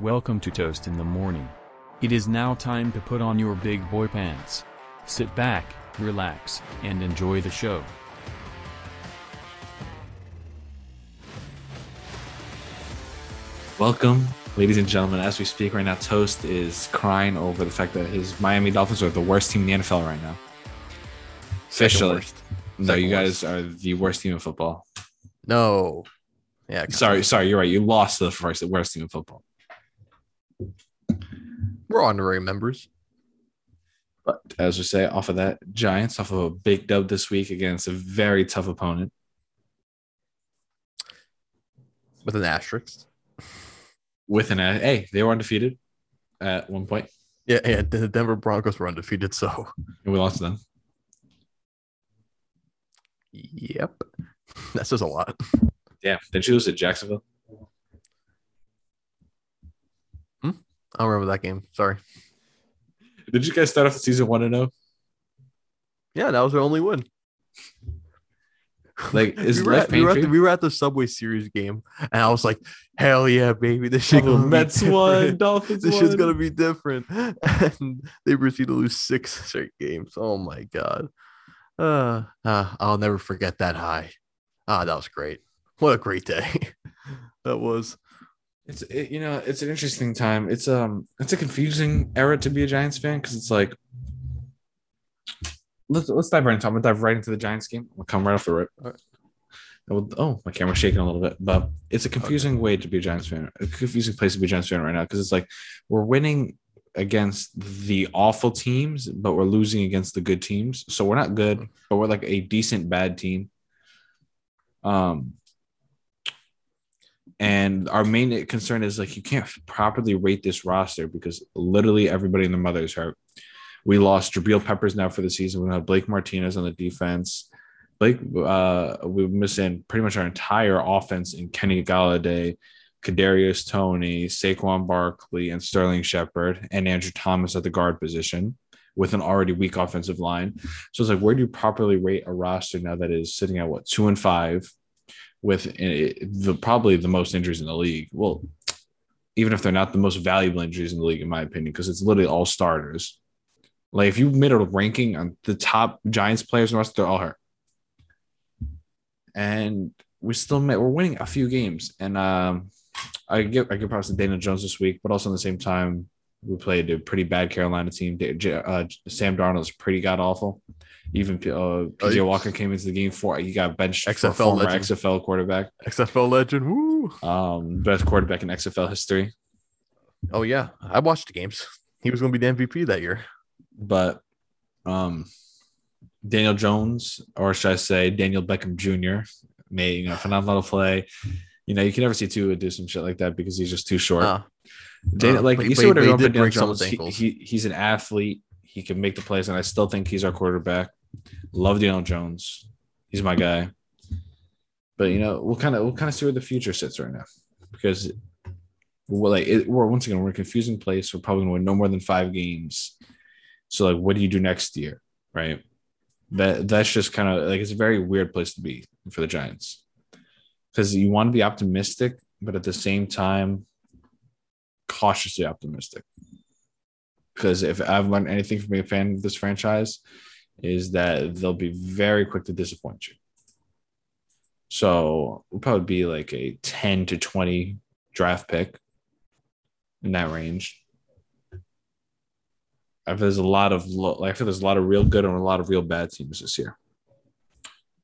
Welcome to Toast in the Morning. It is now time to put on your big boy pants. Sit back, relax, and enjoy the show. Welcome, ladies and gentlemen. As we speak right now, Toast is crying over the fact that his Miami Dolphins are the worst team in the NFL right now. Officially. No, you guys are the worst team in football. No. Yeah. Sorry, sorry, you're right. You lost to the first, the worst team in football. We're honorary members. But as we say, off of that, Giants off of a big dub this week against a very tough opponent. with an asterisk. With an hey, they were undefeated at one point, Yeah, yeah. The Denver Broncos were undefeated, so and we lost them. yep. That says a lot. Yeah, didn't you lose to Jacksonville? I don't remember that game. Sorry. Did you guys start off the season one and oh? zero? Yeah, that was our only win. Like, is we, were at, we, were at the, we were at the Subway Series game, and I was like, "Hell yeah, baby! This shit Oh, gonna Mets be won. Dolphins This shit's gonna be different." And they proceeded to lose six straight games. Oh my god! Uh, uh, I'll never forget that high. Ah, that was great. What a great day that was. It's it, you know it's an interesting time. It's um it's a confusing era to be a Giants fan because it's like let's let's dive right into. I'm gonna dive right into the Giants game. We'll come right off the rip. Right. Well, Oh, my camera's shaking a little bit, but it's a confusing way to be a Giants fan. A confusing place to be a Giants fan right now because it's like we're winning against the awful teams, but we're losing against the good teams. So we're not good, but we're like a decent bad team. Um, and our main concern is like you can't properly rate this roster because literally everybody and the mother is hurt. We lost Jabril Peppers now for the season. We have Blake Martinez on the defense. Blake, uh, we're missing pretty much our entire offense in Kenny Golladay, Kadarius Toney, Saquon Barkley, and Sterling Shepard, and Andrew Thomas at the guard position with an already weak offensive line. So it's like, where do you properly rate a roster now that is sitting at what two and five? With uh, the probably the most injuries in the league. Well, even if they're not the most valuable injuries in the league, in my opinion, because it's literally all starters. Like if you made a ranking on the top Giants players in the rest, they're all hurt. And we still met, we're winning a few games. And um, I give I give props to Daniel Jones this week, but also at the same time, we played a pretty bad Carolina team. Uh, Sam Darnold's pretty god awful. Even uh, PJ yeah. Walker came into the game for he got benched XFL former legend. XFL quarterback XFL legend. Woo! um, best quarterback in XFL history. Oh yeah, I watched the games. He was going to be the MVP that year. But um, Daniel Jones, or should I say Daniel Beckham Jr., made you know phenomenal play. You know, you can never see Tua do some shit like that because he's just too short. Uh, Dan- uh, like but- you see what everyone break someone's Jones, he, he, he's an athlete. He can make the plays, and I still think he's our quarterback. Love Daniel Jones. He's my guy. But you know, we'll kind of we'll kind of see where the future sits right now because we're like it, we're once again we're in a confusing place. We're probably going to win no more than five games. So like, what do you do next year, right? That that's just kind of like it's a very weird place to be for the Giants because you want to be optimistic, but at the same time, cautiously optimistic. Because if I've learned anything from being a fan of this franchise, is that they'll be very quick to disappoint you. So we'll probably be like a 10 to 20 draft pick in that range. I feel there's a lot of lo- like I feel there's a lot of real good and a lot of real bad teams this year.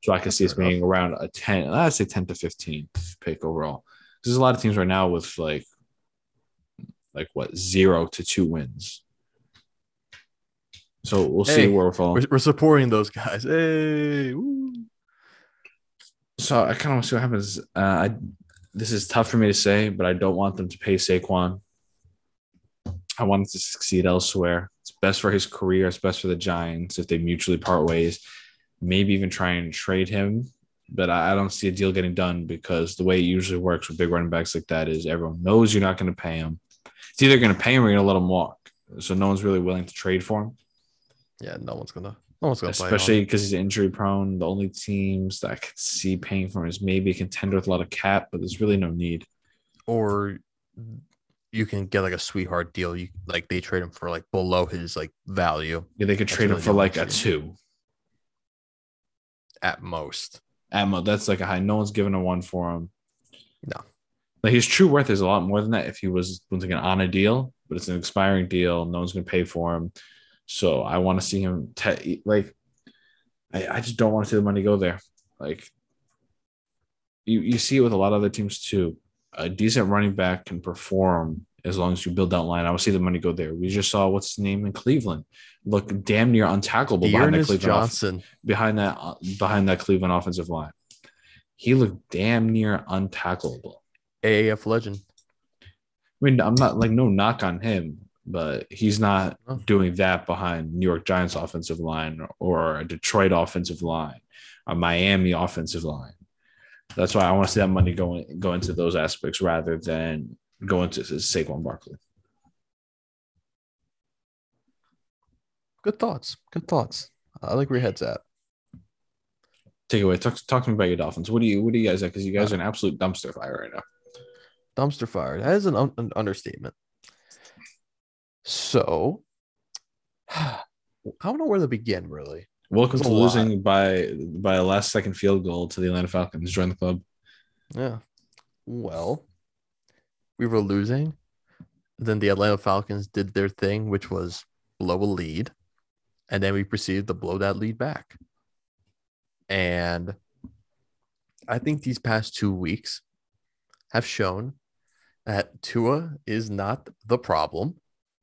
So I can see us being around a 10, I'd say 10 to 15 pick overall. There's a lot of teams right now with like like what zero to two wins. So we'll see where we're falling. we're, we're supporting those guys. Hey, woo. So I kind of want to see what happens. Uh, I, this is tough for me to say, but I don't want them to pay Saquon. I want him to succeed elsewhere. It's best for his career. It's best for the Giants if they mutually part ways. Maybe even try and trade him. But I, I don't see a deal getting done because the way it usually works with big running backs like that is everyone knows you're not going to pay him. It's either going to pay him or you're going to let him walk. So no one's really willing to trade for him. yeah, no one's gonna, no one's gonna especially because he's injury prone. The only teams that I could see paying for him is maybe a contender with a lot of cap, but there's really no need. or you can get like a sweetheart deal. You like they trade him for like below his like value Yeah, they could That's trade him for like a two. at most. Ammo, that's like a high. No one's giving a one for him. No. Like his true worth is a lot more than that if he was once again on a deal, but it's an expiring deal. No one's gonna pay for him. So I want to see him te- like I, I just don't want to see the money go there. Like you, you see it with a lot of other teams too. A decent running back can perform as long as you build that line. I would see the money go there. We just saw what's his name in Cleveland. Look damn near untackleable behind that Cleveland off- Johnson. behind that behind that Cleveland offensive line. He looked damn near untackleable. AAF legend. I mean, I'm not like no knock on him, but he's not oh. doing that behind New York Giants offensive line or a Detroit offensive line, a Miami offensive line. That's why I want to see that money going go into those aspects rather than going into Saquon Barkley. Good thoughts. Good thoughts. I like where your head's at. Take it away. Talk, talk to me about your Dolphins. What do you what do you guys at? Because you guys uh, are an absolute dumpster fire right now. Dumpster fire. That is an, un- an understatement. So, I don't know where to begin, really. Welcome to lot. losing by by a last second field goal to the Atlanta Falcons. Join the club. Yeah. Well, we were losing. Then the Atlanta Falcons did their thing, which was blow a lead. And then we proceeded to blow that lead back. And I think these past two weeks have shown that Tua is not the problem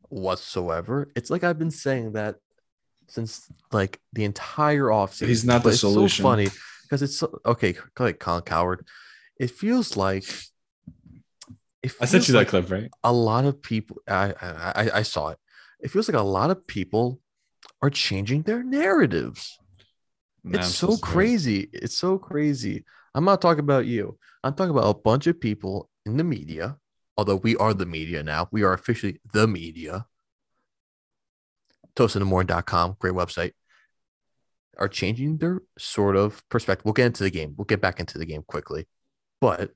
whatsoever. It's like I've been saying that since like the entire offseason. He's not the it's solution. So funny because it's so, okay. Like Colin Cowherd, it feels like it I sent feels you that like clip, right? a lot of people. I, I I- I saw it. It feels like a lot of people are changing their narratives. It's so crazy. It's so crazy. I'm not talking about you. I'm talking about a bunch of people in the media. Although we are the media now, we are officially the media. Toastinthemorning.com, great website, are changing their sort of perspective. We'll get into the game. We'll get back into the game quickly. But a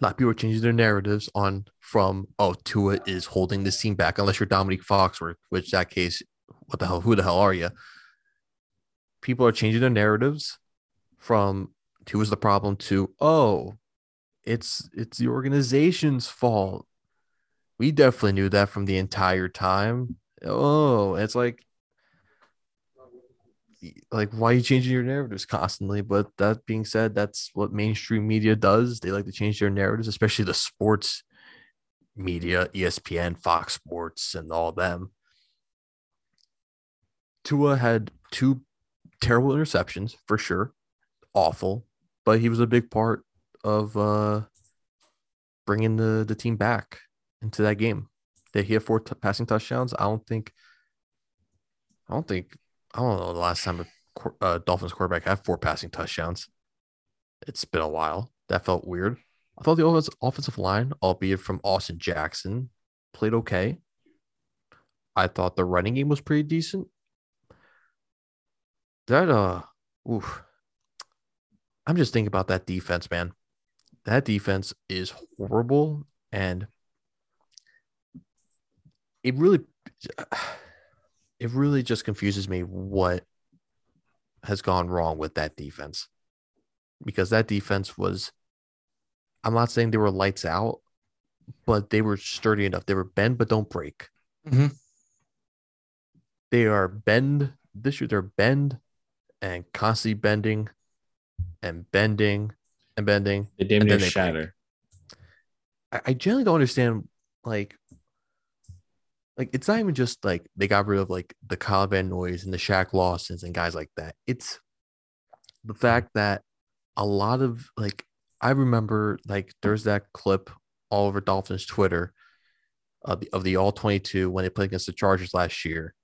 lot of people are changing their narratives on from, oh, Tua is holding this team back, unless you're Dominique Foxworth, which that case, what the hell, who the hell are you? people are changing their narratives from was the problem to oh it's it's the organization's fault. We definitely knew that from the entire time. Oh it's like like why are you changing your narratives constantly? But that being said that's what mainstream media does. They like to change their narratives especially the sports media espn fox sports and all them. Tua had two terrible interceptions for sure, awful, but he was a big part of uh, bringing the the team back into that game. They he had four t- passing touchdowns. I don't think, I don't think, I don't know the last time a uh, Dolphins quarterback had four passing touchdowns. It's been a while. That felt weird. I thought the offensive line, albeit from Austin Jackson, played okay. I thought the running game was pretty decent that uh oof. I'm just thinking about that defense, man. That defense is horrible and it really it really just confuses me what has gone wrong with that defense. Because that defense was I'm not saying they were lights out, but they were sturdy enough. They were bend but don't break. Mhm. They are bend this year they're bend and constantly bending and bending and bending. They damn And near then they break. shatter. I, I generally don't understand like like it's not even just like they got rid of like the Kyle Van Noys and the Shaq Lawsons and guys like that. It's the fact that a lot of like I remember like there's that clip all over Dolphins Twitter of the, of the all 22 when they played against the Chargers last year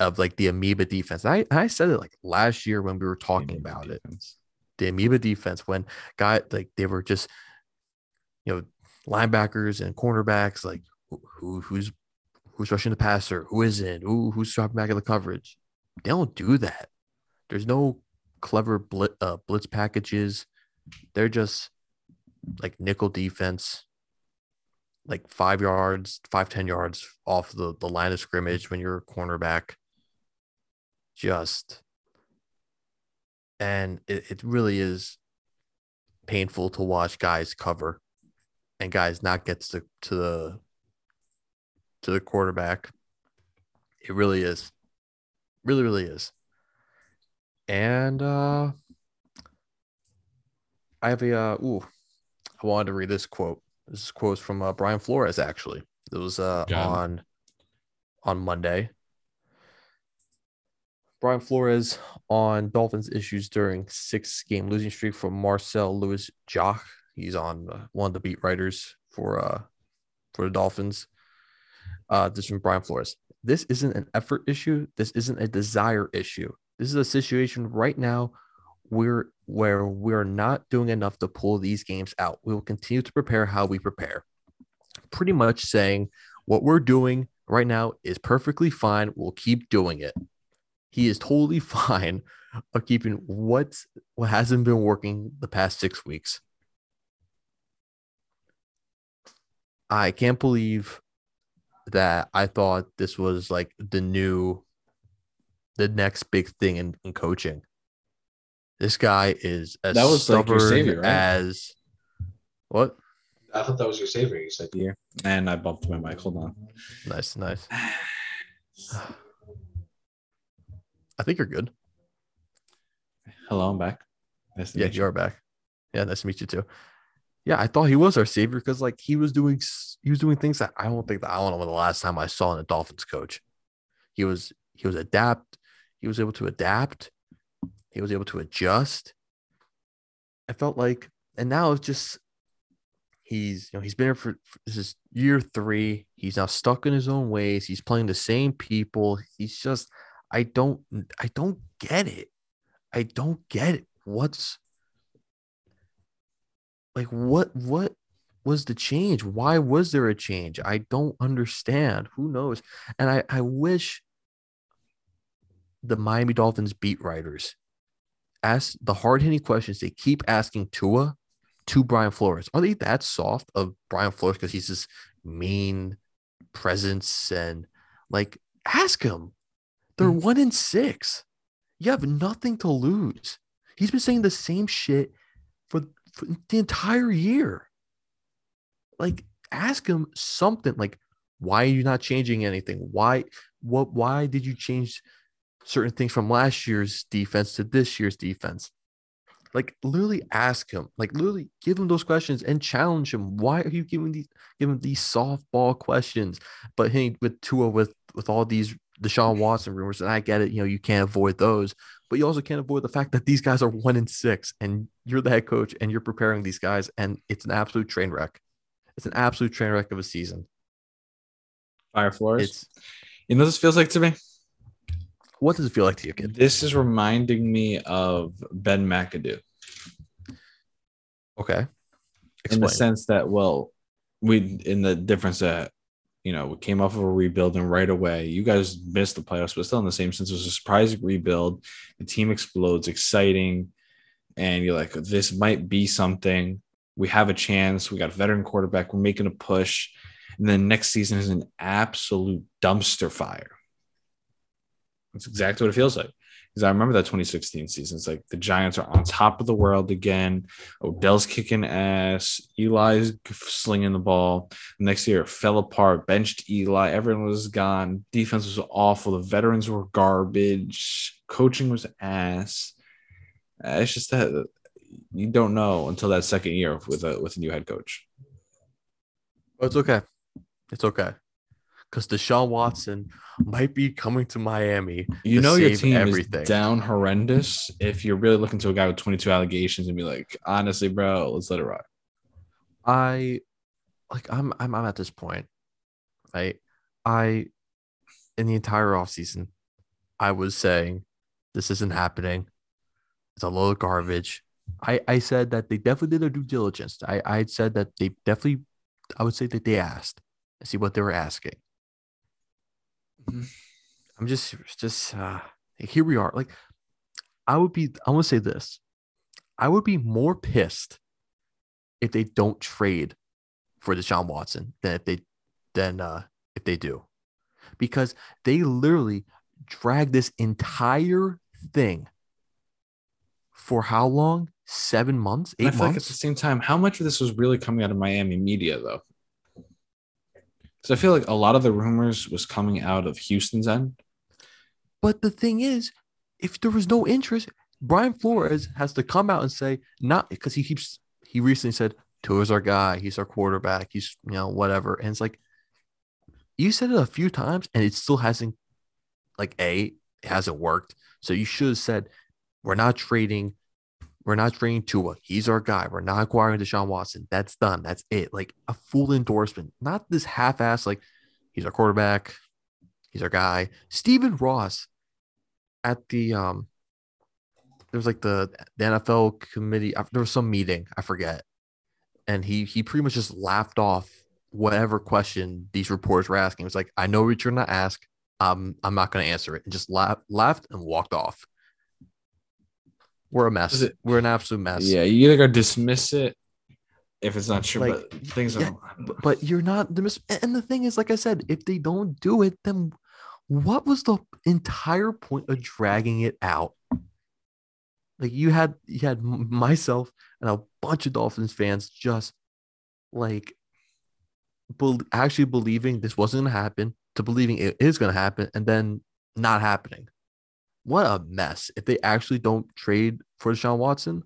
of like the amoeba defense. I I said it like last year when we were talking about it the amoeba defense when guy like they were just you know linebackers and cornerbacks like who, who who's who's rushing the passer? Who isn't who who's dropping back in the coverage? They don't do that. There's no clever blitz, uh, blitz packages. They're just like nickel defense like five yards, five ten yards off the, the line of scrimmage when you're a cornerback. Just and it, it really is painful to watch guys cover and guys not get to, to the to the quarterback. It really is. Really, really is. And uh I have a uh ooh, I wanted to read this quote. This quote is from uh, Brian Flores actually. It was uh on on Monday. Brian Flores on Dolphins issues during six game losing streak from Marcel Louis Jacques. He's on uh, one of the beat writers for uh for the Dolphins. Uh, this from Brian Flores. This isn't an effort issue. This isn't a desire issue. This is a situation right now we're where we're not doing enough to pull these games out. We will continue to prepare how we prepare. Pretty much saying what we're doing right now is perfectly fine. We'll keep doing it. He is totally fine of keeping what what hasn't been working the past six weeks. I can't believe that I thought this was like the new, the next big thing in, in coaching. This guy is as That was, like, your stubborn savior, right? as what? I thought that was your savior. You said here, and I bumped my mic. Hold on. Nice, nice. I think you're good. Hello, I'm back. Nice to Yeah, meet you are back. Yeah, nice to meet you too. Yeah, I thought he was our savior because like he was doing he was doing things that I don't think that I don't know the last time I saw in a Dolphins coach. He was he was adapt. He was able to adapt. He was able to adjust. I felt like, and now it's just he's you know he's been here for, for this is year three. He's now stuck in his own ways. He's playing the same people. He's just I don't I don't get it. I don't get it. What's like what what was the change? Why was there a change? I don't understand. Who knows? And I I wish the Miami Dolphins beat writers ask the hard hitting questions they keep asking Tua to Brian Flores. Are they that soft of Brian Flores because he's this mean presence and like ask him? They're Mhm. one in six. You have nothing to lose. He's been saying the same shit for, for the entire year. Like, ask him something. Like, why are you not changing anything? Why? What? Why did you change certain things from last year's defense to this year's defense? Like, literally ask him. Like, literally give him those questions and challenge him. Why are you giving these giving these softball questions? But hitting with Tua with with all these Deshaun Watson rumors, and I get it. You know, you can't avoid those, but you also can't avoid the fact that these guys are one in six, and you're the head coach, and you're preparing these guys, and it's an absolute train wreck. It's an absolute train wreck of a season. Fire Flores. It's you know this feels like to me? what does it feel like to you, kid? This is reminding me of Ben McAdoo Okay, in the sense that, well, we in the difference that you know we came off of a rebuild and right away you guys missed the playoffs, but still in the same sense, it was a surprising rebuild. The team explodes, exciting, and you're like, this might be something. We have a chance. We got a veteran quarterback. We're making a push, and then next season is an absolute dumpster fire. That's exactly what it feels like. Because I remember that 2016 season. It's like the Giants are on top of the world again. Odell's kicking ass. Eli's slinging the ball. Next year, it fell apart. Benched Eli. Everyone was gone. Defense was awful. The veterans were garbage. Coaching was ass. Uh, it's just that you don't know until that second year with a with a new head coach. Oh, it's okay. It's okay. Because Deshaun Watson might be coming to Miami. You to know your team everything. is down horrendous if you're really looking to a guy with 22 allegations and be like, honestly, bro, let's let it ride. I like I'm I'm I'm at this point. Right. I in the entire offseason, I was saying this isn't happening. It's a load of garbage. I, I said that they definitely did their due diligence. I, I said that they definitely I would say that they asked and see what they were asking. I'm just just uh here we are. Like I would be I want to say this. I would be more pissed if they don't trade for Deshaun Watson than if they than uh, if they do, because they literally drag this entire thing for how long? Seven months, And I eight feel like at the same time, how much of this was really coming out of Miami media though? Because I feel like a lot of the rumors was coming out of Houston's end. But the thing is, if there was no interest, Brian Flores has to come out and say, not because he keeps, he recently said, Tua's our guy. He's our quarterback. He's, you know, whatever. And it's like, you said it a few times and it still hasn't, like, A, it hasn't worked. So you should have said, we're not trading. We're not trading Tua. He's our guy. We're not acquiring Deshaun Watson. That's done. That's it. Like a full endorsement, not this half ass, like, he's our quarterback. He's our guy. Stephen Ross at the um there was like the, the NFL committee uh, there was some meeting I forget and he he pretty much just laughed off whatever question these reporters were asking. It was like I know what you're gonna ask. Um, I'm not gonna answer it and just laughed laughed and walked off. We're a mess. It- We're an absolute mess. Yeah, you either gotta dismiss it if it's not true, Like, but things yeah, are but, but you're not the mis- and the thing is like i said if they don't do it then what was the entire point of dragging it out like you had you had myself and a bunch of dolphins fans just like bel actually believing this wasn't going to happen to believing it is going to happen and then not happening what a mess if they actually don't trade for Deshaun Watson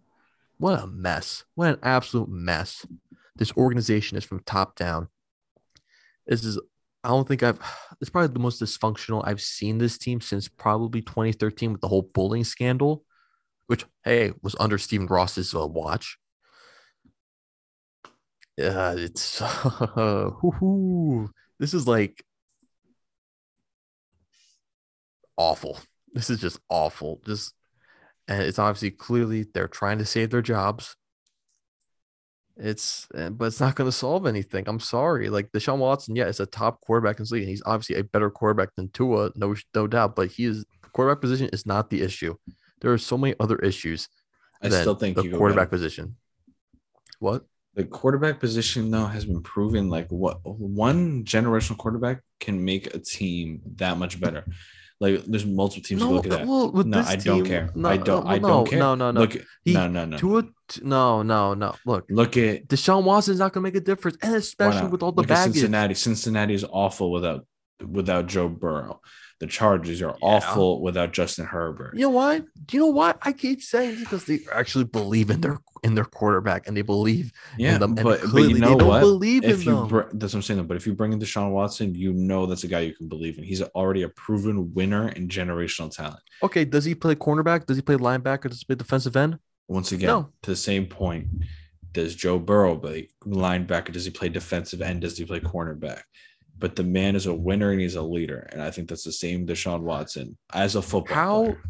what a mess what an absolute mess this organization is from top down. This is, I don't think I've, it's probably the most dysfunctional I've seen this team since probably 2013 with the whole bullying scandal, which, hey, was under Stephen Ross's uh, watch. Yeah, it's, whoo-hoo. this is like awful. This is just awful. Just, and it's obviously clearly they're trying to save their jobs. It's uh, but it's not going to solve anything. I'm sorry. Like Deshaun Watson, yeah, is a top quarterback in this league. And he's obviously a better quarterback than Tua, no no doubt. But he is quarterback position is not the issue. There are so many other issues. I still think the quarterback position. What? the quarterback position though has been proven like what one generational quarterback can make a team that much better. Like there's multiple teams you No, look at that. well, No, I don't care. No, I don't. no, I don't care. No, no, no. Look, He- no, no, no. Tua, no, no, no. Look, Look at Deshaun Watson's not going to make a difference, and especially with all the Look at baggage. Cincinnati. Cincinnati is awful without without Joe Burrow. The Chargers are Yeah. awful without Justin Herbert. You know why? Do you know why I keep saying this? Because they actually believe in their in their quarterback and they believe Yeah, in them. And but, but you know they don't what? believe If in you them. br- that's what I'm saying. But if you bring in Deshaun Watson, you know that's a guy you can believe in. He's already a proven winner and generational talent. okay, does he play cornerback? Does he play linebacker? Does he play defensive end? Once again, No. to the same point, does Joe Burrow play linebacker? Does he play defensive end? Does he play cornerback? But the man is a winner and he's a leader, and I think that's the same Deshaun Watson as a football. How- player.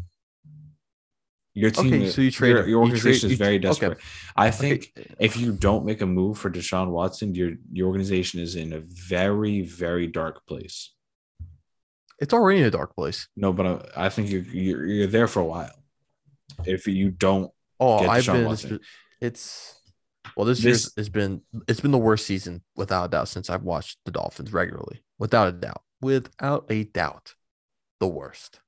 Your team, Okay, so you trade your, your You trade- organization you- is very okay. desperate. I think Okay, if you don't make a move for Deshaun Watson, your your organization is in a very very dark place. it's already in a dark place. No, but I, I think you're, you're you're there for a while. If you don't, Oh, Get I've been. Watson. It's well, this, This- year has been it's been the worst season without a doubt since I've watched the Dolphins regularly. Without a doubt, without a doubt, the worst.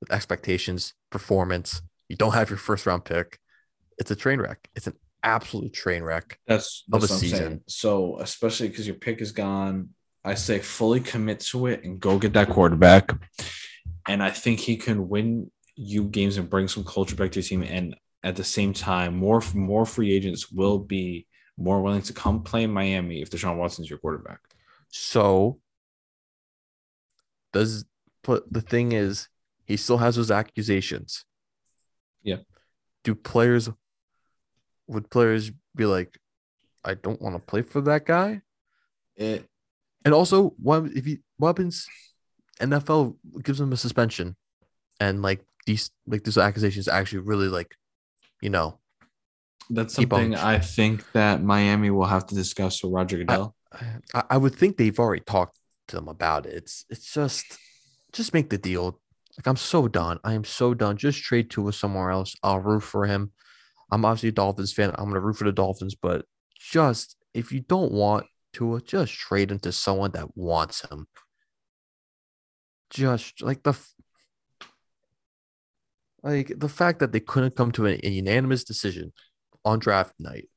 With expectations, performance, you don't have your first round pick. It's a train wreck. It's an absolute train wreck. that's, Of a I'm saying. season. So especially because your pick is gone, I say fully commit to it and go get that quarterback. And I think he can win you games and bring some culture back to your team. And at the same time, more more free agents will be more willing to come play in Miami if Deshaun Watson's your quarterback. So does but the thing is he still has those accusations. Yeah. Do players would players be like, I don't want to play for that guy? It, And also, what if he what happens? NFL gives him a suspension, and like these like these accusations actually really like, you know, that's something I think that Miami will have to discuss with Roger Goodell. I, I would think they've already talked to them about it. It's it's just just make the deal. Like I'm so done. I am so done. Just trade Tua somewhere else. I'll root for him. I'm obviously a Dolphins fan. I'm gonna root for the Dolphins, but just if you don't want Tua, just trade him to someone that wants him. Just like the like the fact that they couldn't come to a, a unanimous decision on draft night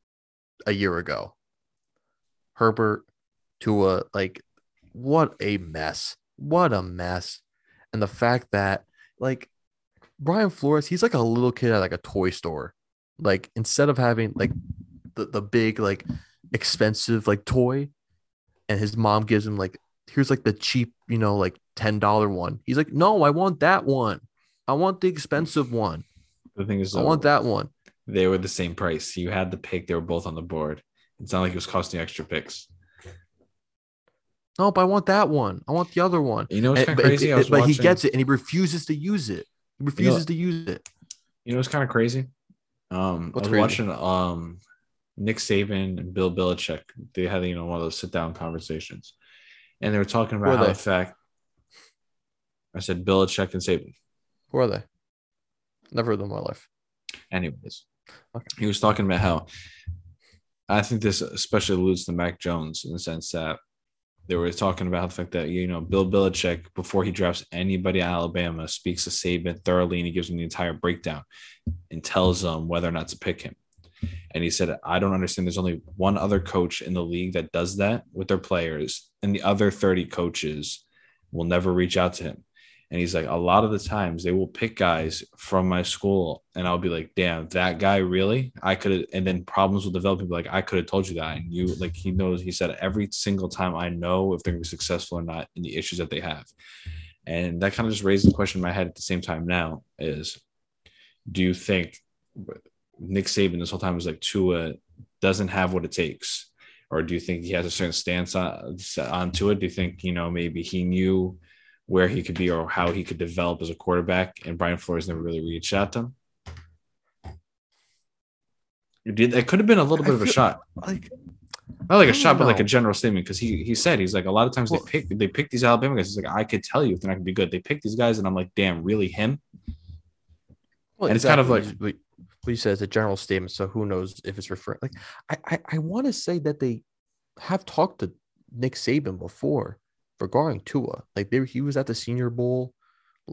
a year ago. Herbert, Tua, like what a mess. What a mess. And the fact that like Brian Flores, he's like a little kid at like a toy store. Like instead of having like the, the big like expensive like toy and his mom gives him like here's like the cheap, you know, like $10 one. He's like, "No, I want that one. I want the expensive one. The thing is, I though, want that one." they were the same price. You had the pick; they were both on the board. It's not like it was costing you extra picks. No, but I want that one. I want the other one. You know what's kind of crazy? I was but he gets it and he refuses to use it. He refuses to use it. You know what's kind of crazy? Um, What's I was crazy? watching um Nick Saban and Bill Belichick. They had you know one of those sit down conversations, and they were talking about how the fact. I said Belichick and Saban. Who are they? Never heard them in my life. Anyways, Okay. he was talking about how I think this especially alludes to Mac Jones in the sense that they were talking about the fact that you know Bill Belichick before he drafts anybody at Alabama speaks to Saban thoroughly and he gives him the entire breakdown and tells them whether or not to pick him. And he said, I don't understand. There's only one other coach in the league that does that with their players, and the other 30 coaches will never reach out to him. And he's like, a lot of the times they will pick guys from my school, and I'll be like, damn, that guy really? I could have, and then problems will develop. People like, I could have told you that. And you, like, he knows, he said, every single time I know if they're going to be successful or not in the issues that they have. And that kind of just raised the question in my head at the same time now is, do you think Nick Saban this whole time was like Tua doesn't have what it takes? Or do you think he has a certain stance on, on Tua? Do you think, you know, maybe he knew where he could be or how he could develop as a quarterback and Brian Flores never really reached out to him? It did could have been a little I bit of a shot. Like Not like a shot, don't but like a general statement. Because he he said he's like a lot of times Well- they pick they pick these Alabama guys. He's like, I could tell you if they're not gonna be good. They pick these guys, and I'm like, damn, really him? Well, And it's kind of like what you- what you said is a general statement. So who knows if it's referring? Like I, I, I want to say that they have talked to Nick Saban before regarding Tua. Like he was at the Senior Bowl,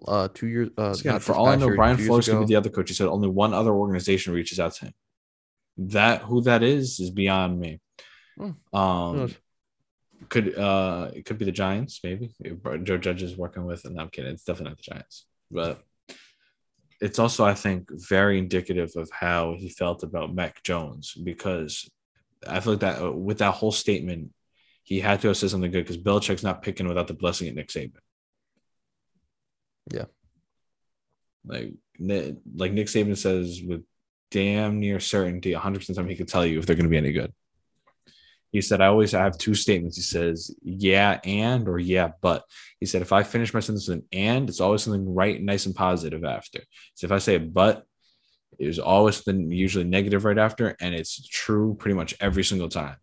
uh, two years. Uh, again, for all I know, year, Brian Flores could be the other coach. He said only one other organization reaches out to him. That who that is is beyond me. Hmm. Um, could uh, it could be the Giants, maybe. Joe Judge is working with, and I'm kidding. It's definitely not the Giants, but it's also, I think, very indicative of how he felt about Mac Jones because I feel like that uh, with that whole statement, he had to have said something good because Belichick's not picking without the blessing of Nick Saban. Yeah. Like, like Nick Saban says with damn near certainty, 100% time he could tell you if they're going to be any good. He said, I always have two statements. He says, yeah, and, or yeah, but. He said, if I finish my sentence with an and, it's always something right, nice, and positive after. So if I say but, there's always something usually negative right after, and it's true pretty much every single time.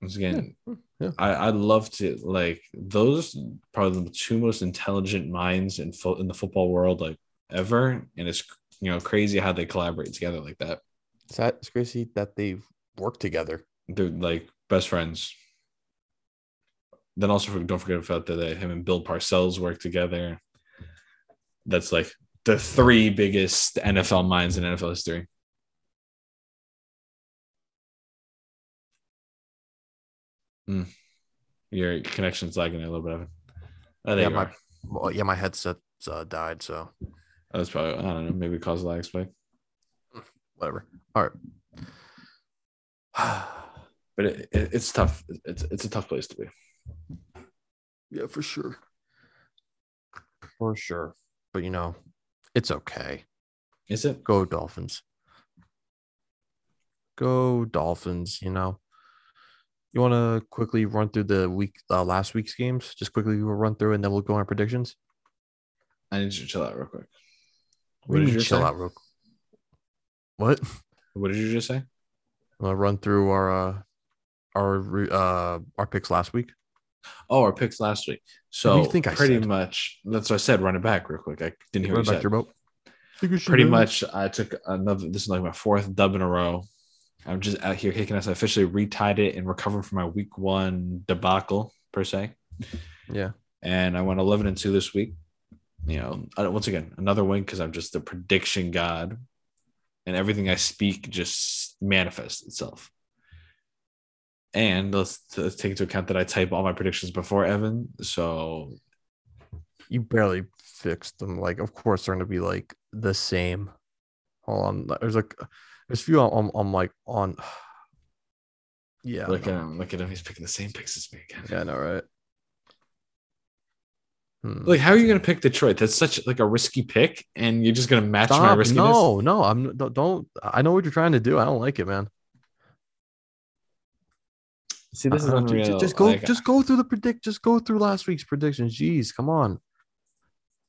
Once again, hmm. yeah. I, I'd love to like those probably the two most intelligent minds in fo- in the football world like ever, and it's you know crazy how they collaborate together like that. It's, that, it's crazy that they've worked together. They're like best friends. Then also don't forget about that him and Bill Parcells work together. That's like the three biggest NFL minds in NFL history. Hmm. Your connection's lagging a little bit. Oh, Yeah, my-. Well, yeah, my headset uh, died, so That's probably I don't know. Maybe cause lag spike. whatever. All right. But it, it, it's tough. It's it's a tough place to be. Yeah, for sure. For sure. But you know, it's okay. Is it? Go Dolphins. Go Dolphins, you know. You want to quickly run through the week uh, last week's games? Just quickly we'll run through and then we'll go on our predictions. I need you to chill out real quick. We What did need you chill say? out real What? What did you just say? I'm gonna run through our uh our uh our picks last week. Oh, our picks last week. So you think I pretty said? much that's what I said. Run it back real quick. I didn't hear Run what you back said. your boat. pretty much I took another this is like my fourth dub in a row. I'm just out here kicking us. I officially retied it and recovering from my week one debacle per se. Yeah. And I went 11 and 2 this week. You know, once again, another win because I'm just the prediction god and everything I speak just manifests itself. And let's, let's take into account that I type all my predictions before Evan. So You barely fixed them. Like, of course, they're gonna be like the same. Hold on. There's like there's a few I'm, I'm like on. Yeah. look no. at him. Look at him. He's picking the same picks as me again. Yeah, I know, right? Hmm. Like, how are you going to pick Detroit? That's such like a risky pick, and you're just going to match my Stop. riskiness. No, no, I'm don't, don't. I know what you're trying to do. I don't like it, man. See, this is Uh, ju- ju- unreal. Just go, Like, just go through the predict. Just go through last week's predictions. Jeez, come on.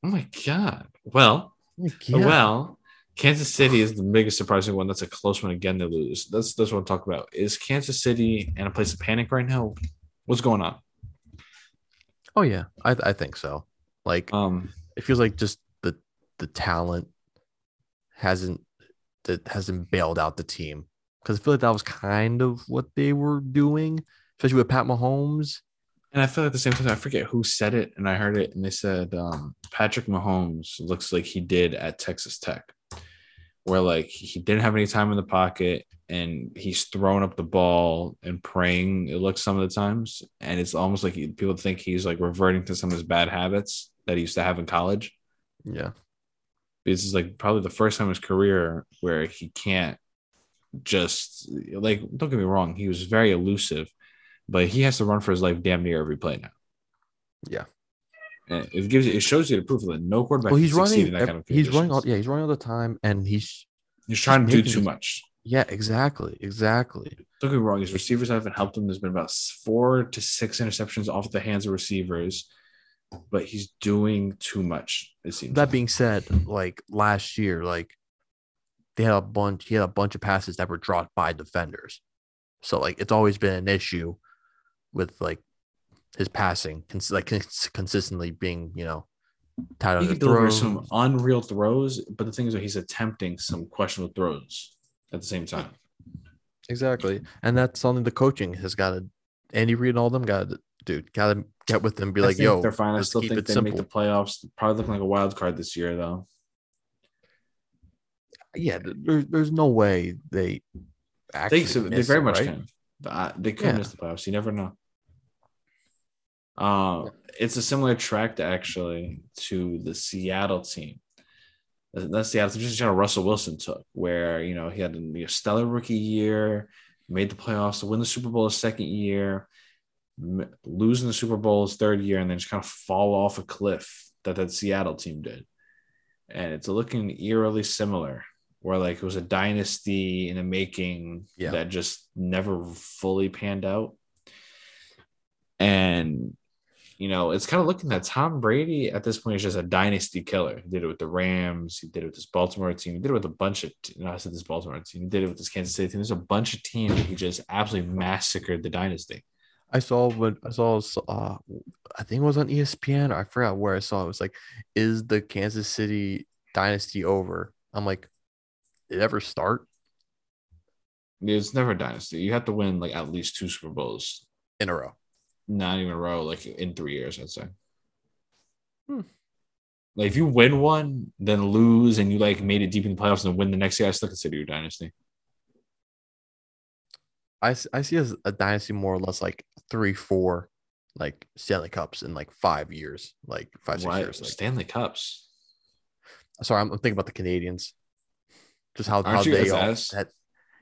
oh my god. Well, Yeah. well, Kansas City is the biggest surprising one. That's a close one again to lose. That's that's what I'm talking about. Is Kansas City in a place of panic right now? What's going on? oh yeah, I I think so. Like Um, it feels like just the the talent hasn't that hasn't bailed out the team because I feel like that was kind of what they were doing, especially with Pat Mahomes. and I feel like at the same time, I forget who said it, and I heard it, and they said um, Patrick Mahomes looks like he did at Texas Tech, where like he didn't have any time in the pocket, and he's throwing up the ball and praying. It looks some of the times, and it's almost like he, people think he's like reverting to some of his bad habits that he used to have in college. Yeah, This is like probably the first time in his career where he can't just like don't get me wrong, he was very elusive, but he has to run for his life damn near every play now. yeah. It gives you it shows you the proof that no quarterback Well, he's running. in that kind of he's running all. Yeah, he's running all the time, and he's He's trying to do too much. yeah, exactly, exactly. Don't get me wrong, his receivers haven't helped him. There's been about four to six interceptions off the hands of receivers, but he's doing too much. It seems. That like. being said, like last year, like they had a bunch. He had a bunch of passes that were dropped by defenders. So like it's always been an issue with like his passing, cons- like cons- consistently being you know tied he can deliver some unreal throws, but the thing is that he's attempting some questionable throws at the same time. Exactly, and that's something the coaching has got to. Andy Reid and all them got to, dude, got to get with them. Be I like, yo, they're fine. I still think they simple. make the playoffs. Probably looking like a wild card this year, though. yeah, th- there's there's no way they actually They, so they very it, much right? can. They could Yeah. miss the playoffs. You never know. Uh, it's a similar track actually to the Seattle team. That- That's Seattle team, just how Russell Wilson took, where you know he had a stellar rookie year, made the playoffs to win the Super Bowl his second year, losing the Super Bowl his third year, and then just kind of fall off a cliff that that Seattle team did. And it's looking eerily similar, where like it was a dynasty in the making Yeah. that just never fully panned out. And you know, it's kind of looking that Tom Brady at this point is just a dynasty killer. He did it with the Rams. He did it with this Baltimore team. He did it with a bunch of, you know, I said this Baltimore team. He did it with this Kansas City team. There's a bunch of teams that he just absolutely massacred the dynasty. I saw what I saw. Uh, I think it was on ESPN. Or I forgot where I saw it. It was like, "Is the Kansas City dynasty over?" I'm like, "Did it ever start It's never a dynasty. You have to win like at least two Super Bowls, in a row?" Not even a row, like in three years, I'd say. Hmm. Like if you win one, then lose, and you like made it deep in the playoffs and win the next year, I still consider you a dynasty. I see as a dynasty more or less like three, four, like Stanley Cups in like five years, like five, six Why- years. Like, Stanley Cups. sorry, I'm, I'm thinking about the Canadiens. Just how, how Aren't you they guys all ass? had,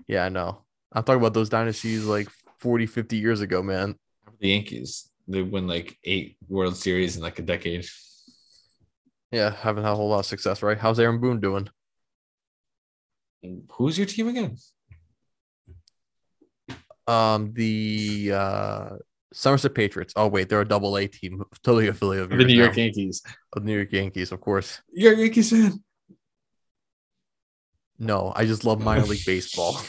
yeah, I know. I'm talking about those dynasties like 40, 50 years ago, man. The Yankees. They win like eight World Series in like a decade. Yeah, haven't had a whole lot of success, right? How's Aaron Boone doing? Who's your team again? Um, the uh Somerset Patriots. Oh wait, they're a double A team, totally affiliate of The New York now. Yankees. of the New York Yankees, of course. You're a Yankees fan. No, I just love minor league baseball.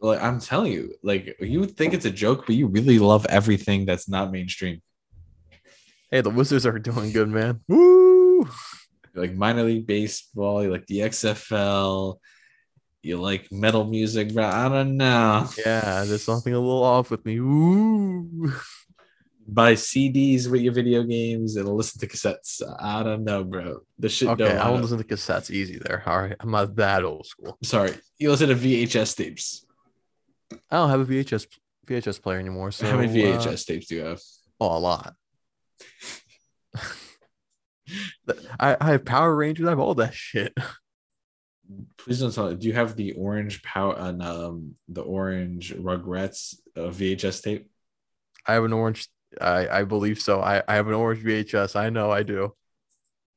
Like I'm telling you, like you would think it's a joke, but you really love everything that's not mainstream. hey, the Wizards are doing good, man. Woo! You like minor league baseball, you like the XFL, you like metal music, bro. I don't know. Yeah, there's something a little off with me. Ooh. Buy CDs with your video games and listen to cassettes. I don't know, bro. The shit Okay, don't I won't listen to cassettes. Easy there. All right, I'm not that old school. Sorry, you listen to VHS tapes. I don't have a VHS VHS player anymore. So How many uh, VHS tapes do you have? oh, a lot. I, I have Power Rangers. I have all that shit. Please don't tell. Do you have the orange power and um the orange Rugrats uh, VHS tape? I have an orange. I I believe so. I I have an orange VHS. I know I do.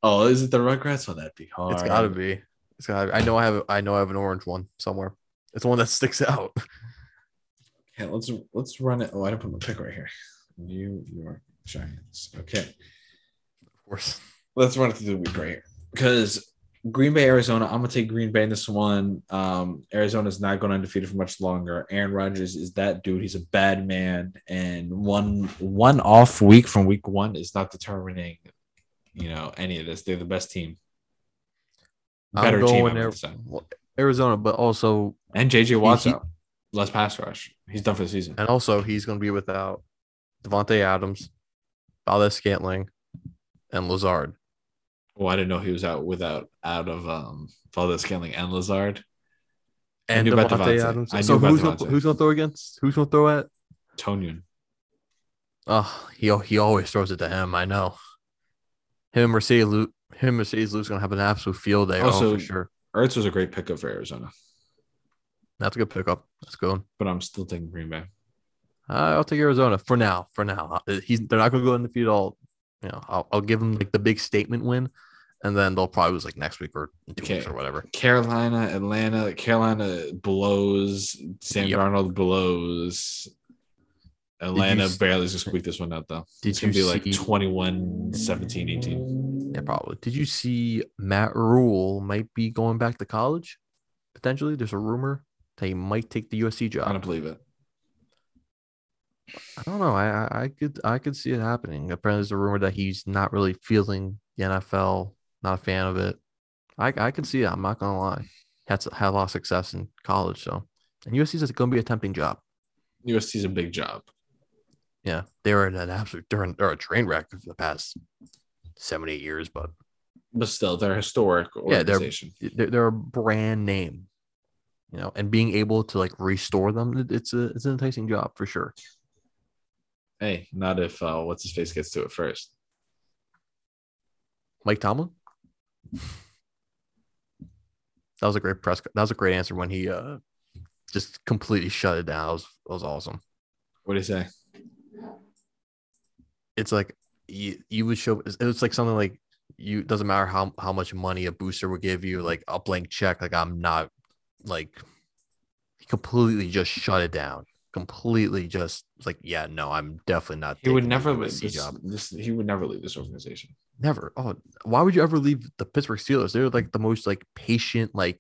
Oh, is it the Rugrats? Oh, that'd be hard. It's got to be. It's got. to I know I have. I know I have an orange one somewhere. It's the one that sticks out. Okay, let's let's run it. Oh, I didn't put my pick right here. New York Giants. Okay, Of course. let's run it through the week right here because Green Bay, Arizona. I'm gonna take Green Bay in this one. Um, Arizona's not going undefeated for much longer. Aaron Rodgers is that dude. He's a bad man, and one one off week from week one is not determining, you know, any of this. They're the best team, better I'm team. going I there. would say. Arizona, but also And JJ Watt's. Less pass rush. He's done for the season. and also he's going to be without Davante Adams, Valdes Scantling, and Lazard. Oh, I didn't know he was out without out of um Valdez Scaling and Lazard. And knew about Davante Davante. Adams. I so who's going Davante. who's to throw against? Who's going to throw at? Tonyan. Oh, he he always throws it to him. I know. Him Mercedes him Mercedes going to have an absolute field day. Also- oh, for sure. Ertz was a great pickup for Arizona, That's a good pickup. That's good. but I'm still taking Green Bay. Uh, I'll take Arizona for now. For now, Uh, he's they're not going to go in the field all. You know, I'll, I'll give them like the big statement win, and then they'll probably lose like next week or two Okay. weeks or whatever. Carolina, Atlanta. Carolina blows. Sam Yep. Darnold blows. Atlanta s- barely just squeaked this one out though. Did it's gonna you be like see- 21, 17, 18. Yeah, probably. Did you see Matt Rhule might be going back to college? Potentially, there's a rumor that he might take the USC job. I don't believe it. I don't know. I, I I could I could see it happening. Apparently, there's a rumor that he's not really feeling the NFL. Not a fan of it. I I could see it. I'm not gonna lie. Had had a lot of success in college, so and USC is going to be a tempting job. USC's a big job. Yeah, they were an absolute they're, they're a train wreck for the past seven eight years, but But still, they're historic Yeah, they're- they're, they're a brand name, you know, and being able to like restore them, it's a it's an enticing job for sure. hey, not if uh, what's his face gets to it first. Mike Tomlin. That was a great press. That was a great answer when he uh just completely shut it down. That was that was awesome. What do you say? It's like you, you would show. It was like something like you doesn't matter how how much money a booster would give you, like a blank check. Like I'm not like he completely just shut it down. Completely just like yeah, no, I'm definitely not. He would never leave this, job. this. He would never leave this organization. Never. Oh, why would you ever leave the Pittsburgh Steelers? They're like the most like patient like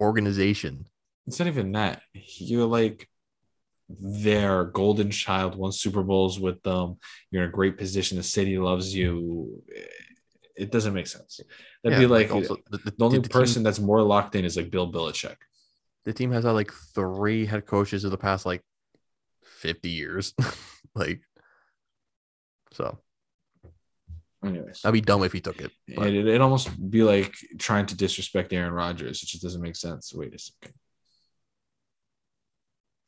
organization. It's not even that. You're like their golden child. Won Super Bowls with them. You're in a great position. The city loves you. It doesn't make sense. That'd Yeah, be like, also the, the- the only the team- person that's more locked in is like Bill Belichick. The team has had like three head coaches of the past like 50 years. like, so Anyways, that'd be dumb if he took it. But it, it almost be like trying to disrespect Aaron Rodgers. It just doesn't make sense. Wait a second.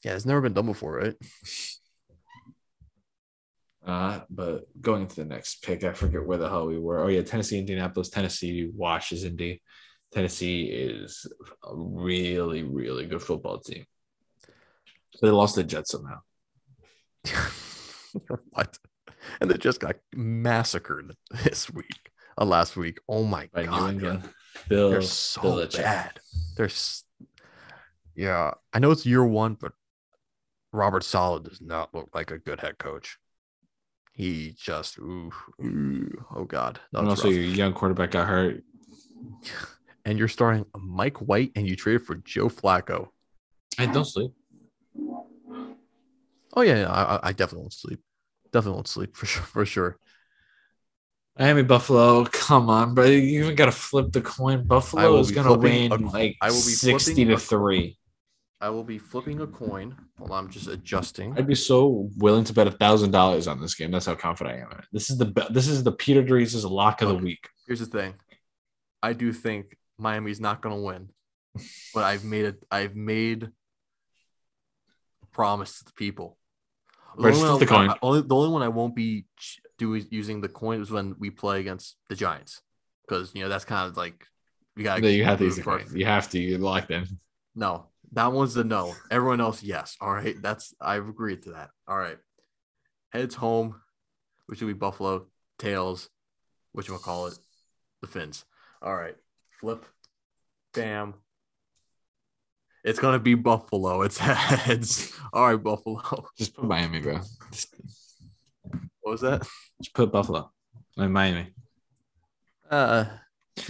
yeah, it's never been done before, right? Uh, but going into the next pick, I forget where the hell we were. Oh yeah, Tennessee, Indianapolis. Tennessee washes Indy. Tennessee is a really, really good football team. They lost the Jets somehow. what? And they just got massacred this week, uh, last week. Oh my By god. Bill they're so Belichick. bad. They're, s- yeah. I know it's year one, but Robert Saleh does not look like a good head coach. He just, ooh, ooh oh god, And also, rough. your young quarterback got hurt. and you're starting Mike White, and you traded for Joe Flacco. I don't sleep. Oh yeah, yeah I, I- definitely won't sleep. Definitely won't sleep for sure. For sure. Miami Buffalo. Come on, bro. You even got to flip the coin. Buffalo is going to flipping win a- like I will be 60 to a- 3. I will be flipping a coin while I'm just adjusting. I'd be so willing to bet a thousand dollars on this game. That's how confident I am. in it. This is the this is the Peter Dries' lock of the week. Here's the thing. I do think Miami's not gonna win, but I've made it. I've made a promise to the people. The only, just one flip the I- coin. I- only, the only one I won't be doing using the coin is when we play against the Giants, because you know that's kind of like you got. No, you have to use the coin. You have to. You're locked in. No, that one's the no. Everyone else, yes. All right, that's I've agreed to that. All right, heads home, which will be Buffalo. Tails, which we'll call it, the Fins. All right, flip, bam. It's gonna be Buffalo. It's heads. All right, Buffalo. Just put Miami, bro. Just, What was that? just put Buffalo. Like Miami. Uh,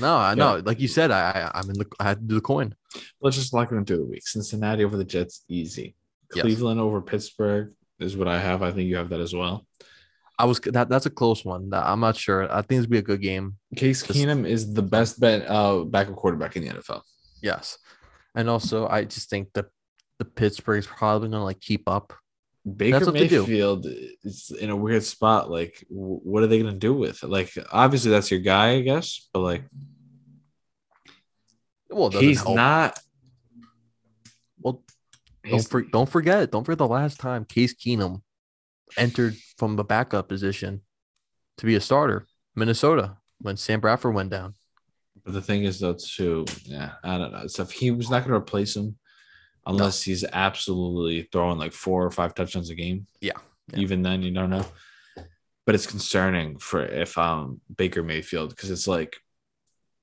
no, I know. Like you said, I, I I'm in the. I had to do the coin. Let's just lock them through the week. Cincinnati over the Jets, easy. Yes. Cleveland over Pittsburgh is what I have. I think you have that as well. I was that. That's a close one. I'm not sure. I think it's be a good game. Case Just- Keenum is the best bet uh backup quarterback in the NFL. Yes, and also I just think that the Pittsburgh's probably gonna like keep up. Baker. Mayfield is in a weird spot. Like, what are they going to do with it? Like, obviously that's your guy, I guess, but like, Well, he's help. not. Well, don't for, don't forget. Don't forget the last time Case Keenum entered from the backup position to be a starter, Minnesota, when Sam Bradford went down. But the thing is, though, too, yeah, I don't know. So if he was not going to replace him, unless he's absolutely throwing like four or five touchdowns a game. Yeah, yeah. Even then, you don't know. But it's concerning for if um Baker Mayfield because it's like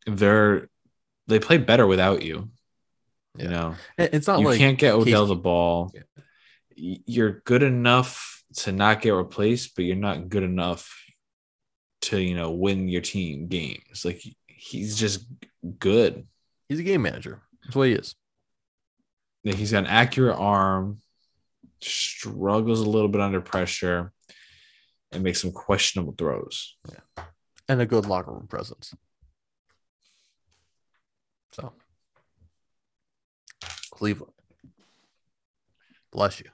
they're they play better without you. You Yeah. know, It's not you like can't get Case- Odell the ball. Y- You're good enough to not get replaced, but you're not good enough to you know win your team games. Like he's just good. he's a game manager. That's what he is. Like, He's got an accurate arm, struggles a little bit under pressure, and makes some questionable throws. Yeah. and a good locker room presence. So, Cleveland, bless you.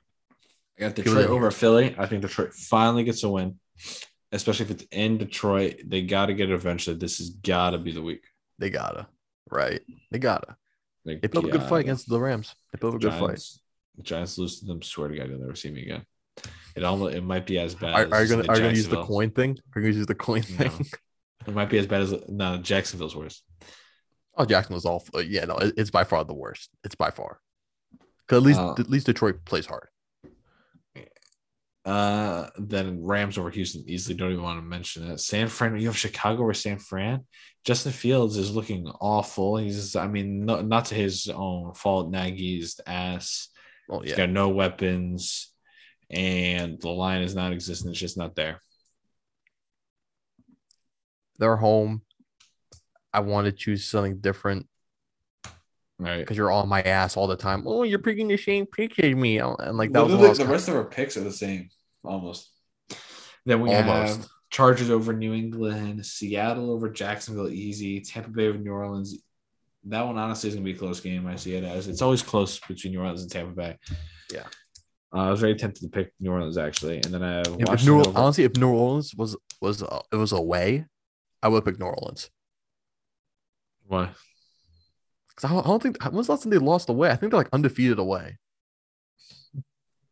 I got Detroit it over Philly. I think Detroit finally gets a win, especially if it's in Detroit. They got to get it eventually. This has got to be the week. They gotta, right? They gotta. Like, They put up a good fight against the Rams. They put up a good fight. Giants, Giants lose to them. Swear to God, you'll never see me again. It almost it might be as bad. Are, as are you gonna the are you gonna use the coin thing? Are you gonna use the coin No. thing? It might be as bad as no. Jacksonville's worse. Oh, Jacksonville's all. uh, Yeah, no, it- it's by far the worst. It's by far. Because at least Uh, at least Detroit plays hard. Uh, then Rams over Houston easily. Don't even want to mention it. San Fran. You have Chicago or San Fran. Justin Fields is looking awful. He's. I mean, no, not to his own fault. Nagy's ass. Oh He's yeah, got no weapons, and the line is not existent. It's just not there. they're home. I want to choose something different Right. because you're on my ass all the time. Oh, you're picking the same picture as me, and like that Literally, what I the rest of our picks are the same, almost. Then we Almost. have Chargers over New England, Seattle over Jacksonville, easy. Tampa Bay over New Orleans. That one honestly is gonna be a close game. I see it as it's always close between New Orleans and Tampa Bay. Yeah. Uh, I was very tempted to pick New Orleans actually, and then I have If, New, over- honestly, if New Orleans was was uh, it was away, I would pick New Orleans. Why? Because I, don't- I don't think when was the last time they lost away? I think they're like undefeated away.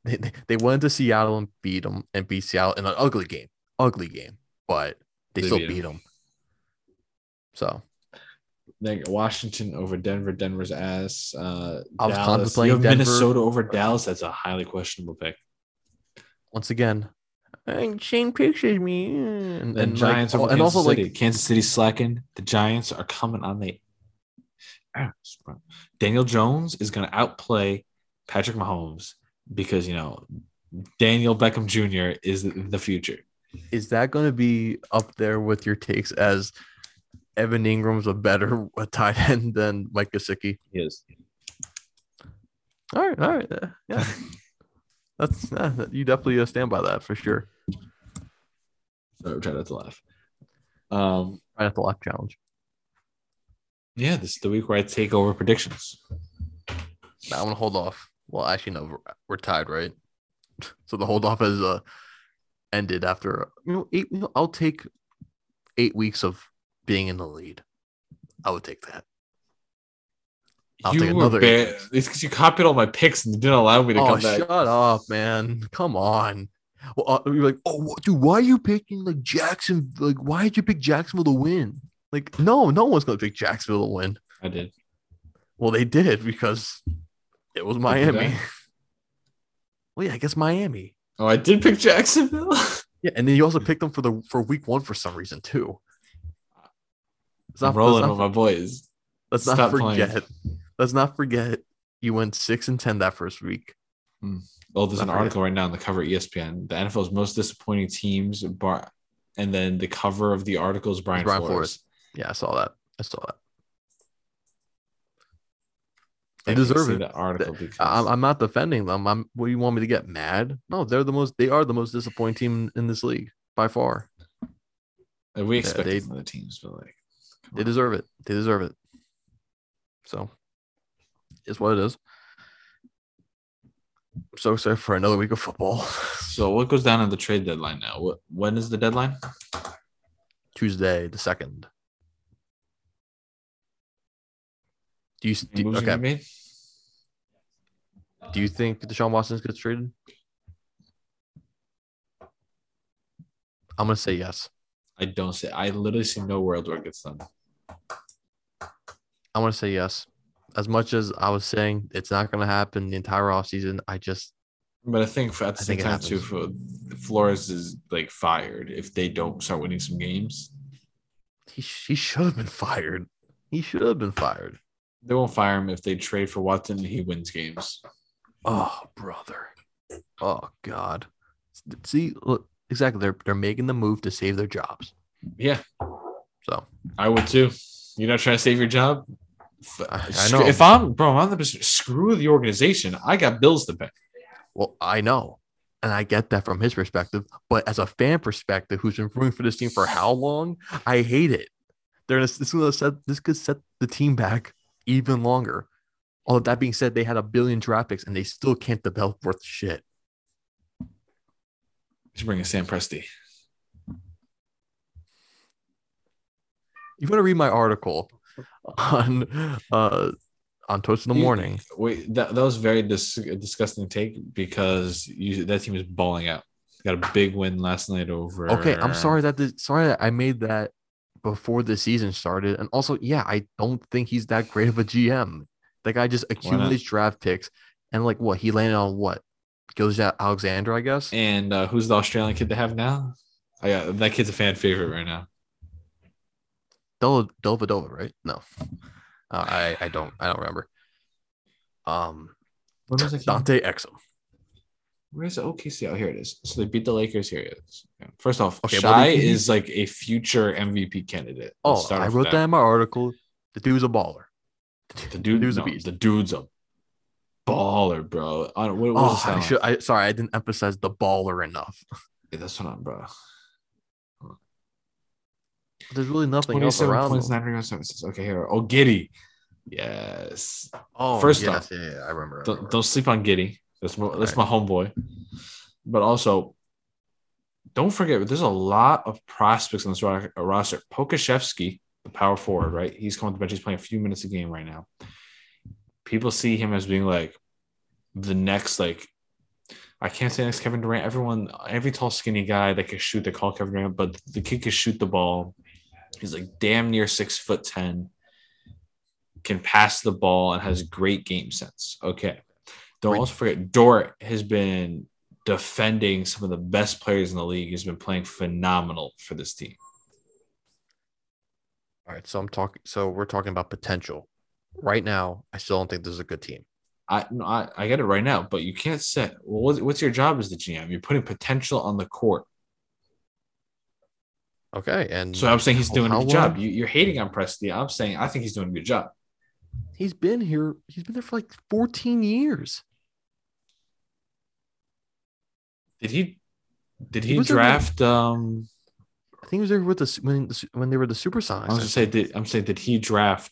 They, they, went to Seattle and beat them and beat Seattle in an ugly game, ugly game, but they, They still beat 'em. beat them. So Then Washington over Denver. Denver's ass. Uh, I was Dallas. contemplating You have Denver. Minnesota over Dallas. That's a highly questionable pick. once again, "Uh, same pictures me, and, and Giants like, over and Kansas also City. like Kansas City slacking. The Giants are coming on the ass. Daniel Jones is going to outplay Patrick Mahomes because you know Daniel Beckham Jr. is the- future. is that going to be up there with your takes as Evan Engram's a better tight end than Mike Gesicki? He is. All right, all right, uh, yeah, that's uh, you definitely uh, stand by that for sure. So try not to laugh. Um, Right at the left challenge. yeah, this is the week where I take over predictions. I'm gonna hold off. Well, actually, no, we're, tied, right? So the holdoff has uh ended after you know eight. You know, I'll take eight weeks of being in the lead. I would take that. I'll you take were another bad. It's because you copied all my picks and you didn't allow me to Oh, come back. shut up, man! Come on. Well, uh, you're like, oh, what- dude, why are you picking like Jackson? Like, why did you pick Jacksonville to win? Like, no, no one's gonna pick Jacksonville to win. I did. Well, they did because it was Miami. Well, yeah, I guess Miami. Oh, I did pick Jacksonville. Yeah, and then you also picked them for the for week one for some reason too. Let's I'm not, rolling let's with my boys. let's not Stop playing. forget. Let's not forget you went six and ten that first week. Oh, there's an article right now on the cover of ESPN. The NFL's most disappointing teams, bar, and then the cover of the article is Brian, Brian Flores. Yeah, I saw that. I saw that. They I can't deserve it. The article because I'm, I'm not defending them. I'm. What do you want me to get mad? No, they're the most. They are the most disappointing team in this league by far. And we expect they- from other teams, but like They on. deserve it. They deserve it. So, it's what it is. I'm so excited for another week of football. So what goes down on the trade deadline now? What when is the deadline? Tuesday, the second. Do you, Any do, moves gonna okay? be made? Do you think Deshaun Watson gets traded? I'm gonna say yes. I don't say. I literally see no world where it gets done. I'm gonna say yes. As much as I was saying it's not gonna happen the entire offseason, I just But I think for, at the I same think it time too, for Flores is like fired if they don't start winning some games. he, he should have been fired. He should have been fired. They won't fire him if they trade for Watson and he wins games. Oh, brother. Oh God. See, look, exactly. They're they're making the move to save their jobs. Yeah, So I would too. You're not trying to save your job. I, screw- know. If I'm bro, I'm the business. Screw the organization. I got bills to pay. Well, I know. And I get that from his perspective. But as a fan perspective, who's been rooting for this team for how long? I hate it. They're this, this, gonna set, this could set the team back even longer. All of that being said, they had a billion draft picks and they still can't develop worth shit. Just bring in Sam Presti. You want to read my article on uh on Toast in the You- Morning? Wait, that, that was very dis- disgusting take because you, that team is balling out. Got a big win last night over. Okay, I'm sorry that the, sorry that I made that before the season started. And also, yeah, I don't think he's that great of a GM. The guy just accumulates draft picks and like what he landed on what goes out Alexander, I guess. And uh, who's the Australian kid they have now? I got that kid's a fan favorite right now. Del Dellavedova, right? No, uh, I I don't I don't remember. Um, What was it? Dante Exum. Where's the OKC? Oh, here it is. So they beat the Lakers. Here it is. Yeah. First off, Okay, well, Shai they- is like a future MVP candidate. Let's Oh, I wrote with that in my article. The dude's a baller. The dude, dude's a beast. the dude's a baller, bro. I don't, what, what Oh, was I should. I sorry, I didn't emphasize the baller enough. Yeah, that's what I'm, bro. There's really nothing else around. points, nine rebounds, seven assists. Okay, here. Oh, Giddey. Yes. Oh, First yes, off, yeah, yeah, I remember. I Don't, remember. don't sleep on Giddey. That's my, that's my homeboy. But also, don't forget, there's a lot of prospects on this uh, roster. Pokusevski, the power forward, right? He's coming to the bench. He's playing a few minutes a game right now. People see him as being like the next, like, I can't say next Kevin Durant. Everyone, every tall, skinny guy that can shoot, they call Kevin Durant, but the kid can shoot the ball. He's like damn near six foot 10, can pass the ball, and has great game sense. Okay. Don't also forget, Dort has been defending some of the best players in the league. He's been playing phenomenal for this team. All right, so I'm talking. So we're talking about potential. Right now, I still don't think this is a good team. I, no, I I get it right now, but you can't set. Well, what's, your job as the GM? You're putting potential on the court. Okay, and So I'm saying he's doing a good job. You, you're hating on Presti. I'm saying I think he's doing a good job. He's been here. He's been there for like 14 years. Did he? Did He he, was a- draft um I think he was there with the when when they were the Supersonics. I was gonna say, did I'm saying, did he draft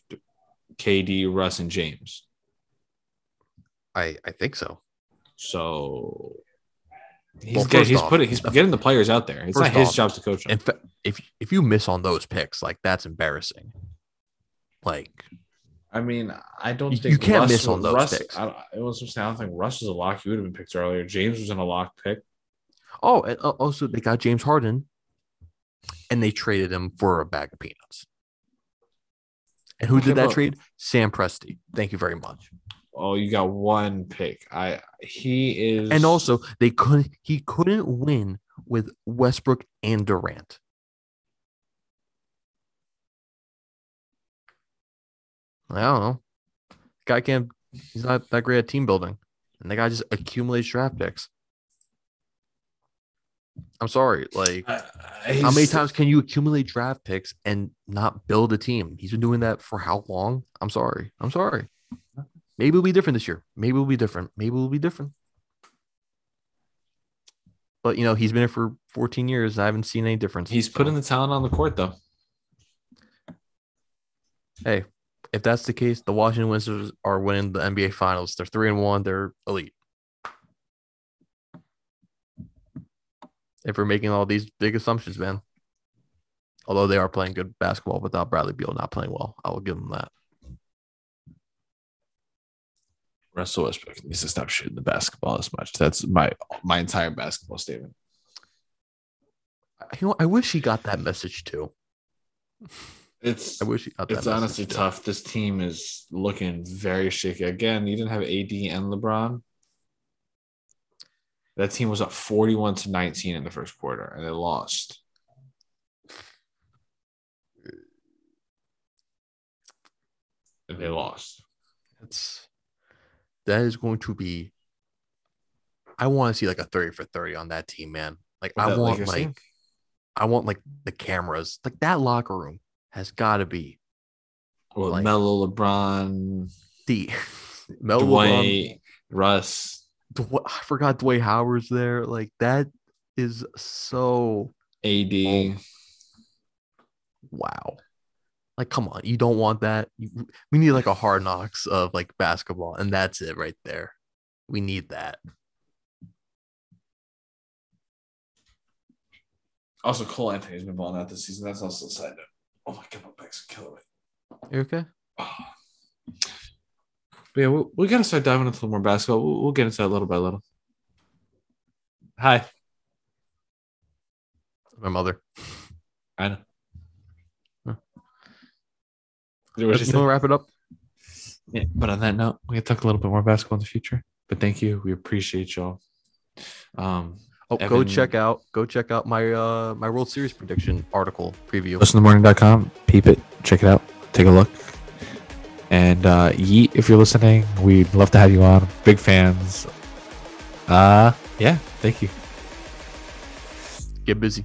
KD, Russ, and James? I I think so. So he's Well, get- first he's off, putting he's the- getting the players out there. It's not his off, job to coach them. In fact, if if you miss on those picks, like that's embarrassing. Like I mean, I don't You- think you can't Russ miss was- on those Russ, picks. I, it was just I don't think Russ was a lock. He would have been picked earlier. James was in a lock pick. Oh, and uh, also they got James Harden, and they traded him for a bag of peanuts. And who did that trade? Sam Presti. Thank you very much. Oh, you got one pick. I he is, And also, they couldn't. He couldn't win with Westbrook and Durant. I don't know. Guy can't. He's not that great at team building, and the guy just accumulates draft picks. I'm sorry. Like, I- how many times can you accumulate draft picks and not build a team? He's been doing that for how long? I'm sorry. I'm sorry. Maybe it'll be different this year. Maybe it'll be different. Maybe it'll be different. But you know, he's been here for 14 years. I haven't seen any difference. He's So, putting the talent on the court though. hey, if that's the case, the Washington Wizards are winning the NBA Finals. They're three and one. They're elite. If we're making all these big assumptions, man. Although they are playing good basketball without Bradley Beal not playing well, I will give them that. Russell Westbrook needs to stop shooting the basketball as much. That's my my entire basketball statement. You know, I wish he got that message too. It's I wish he got that. it's honestly too. tough. This team is looking very shaky. Again, you didn't have AD and LeBron. That team was up 41 to 19 in the first quarter and they lost. And they lost. It's that is going to be. I want to see like a thirty for thirty on that team, man. Like I want Lakers like team? I want like the cameras. Like that locker room has got to be Well, like- Melo, LeBron, the Melo LeBron, Russ, Dw- I forgot Dwayne Howard's there. Like that is so AD. Oh. wow. Like, come on, you don't want that. You, we need like a hard knocks of like basketball, and that's it right there. We need that. Also, Cole Anthony's been balling out this season. That's also a side note. Oh my god, my back's killing me. You okay? Oh. But yeah, we, we got to start diving into a little more basketball. We'll, we'll get into that little by little. Hi. My mother. I know. Huh. Is what she gonna wrap it up? Yeah, but on that note, we can talk a little bit more basketball in the future. But thank you. We appreciate y'all. Um, Oh, go check out go check out my uh my World Series prediction article preview. Toastinthemorning.com. Peep it. Check it out. Take a look. And uh, Yeet, if you're listening, we'd love to have you on. Big fans. Uh, yeah. Thank you. Get busy.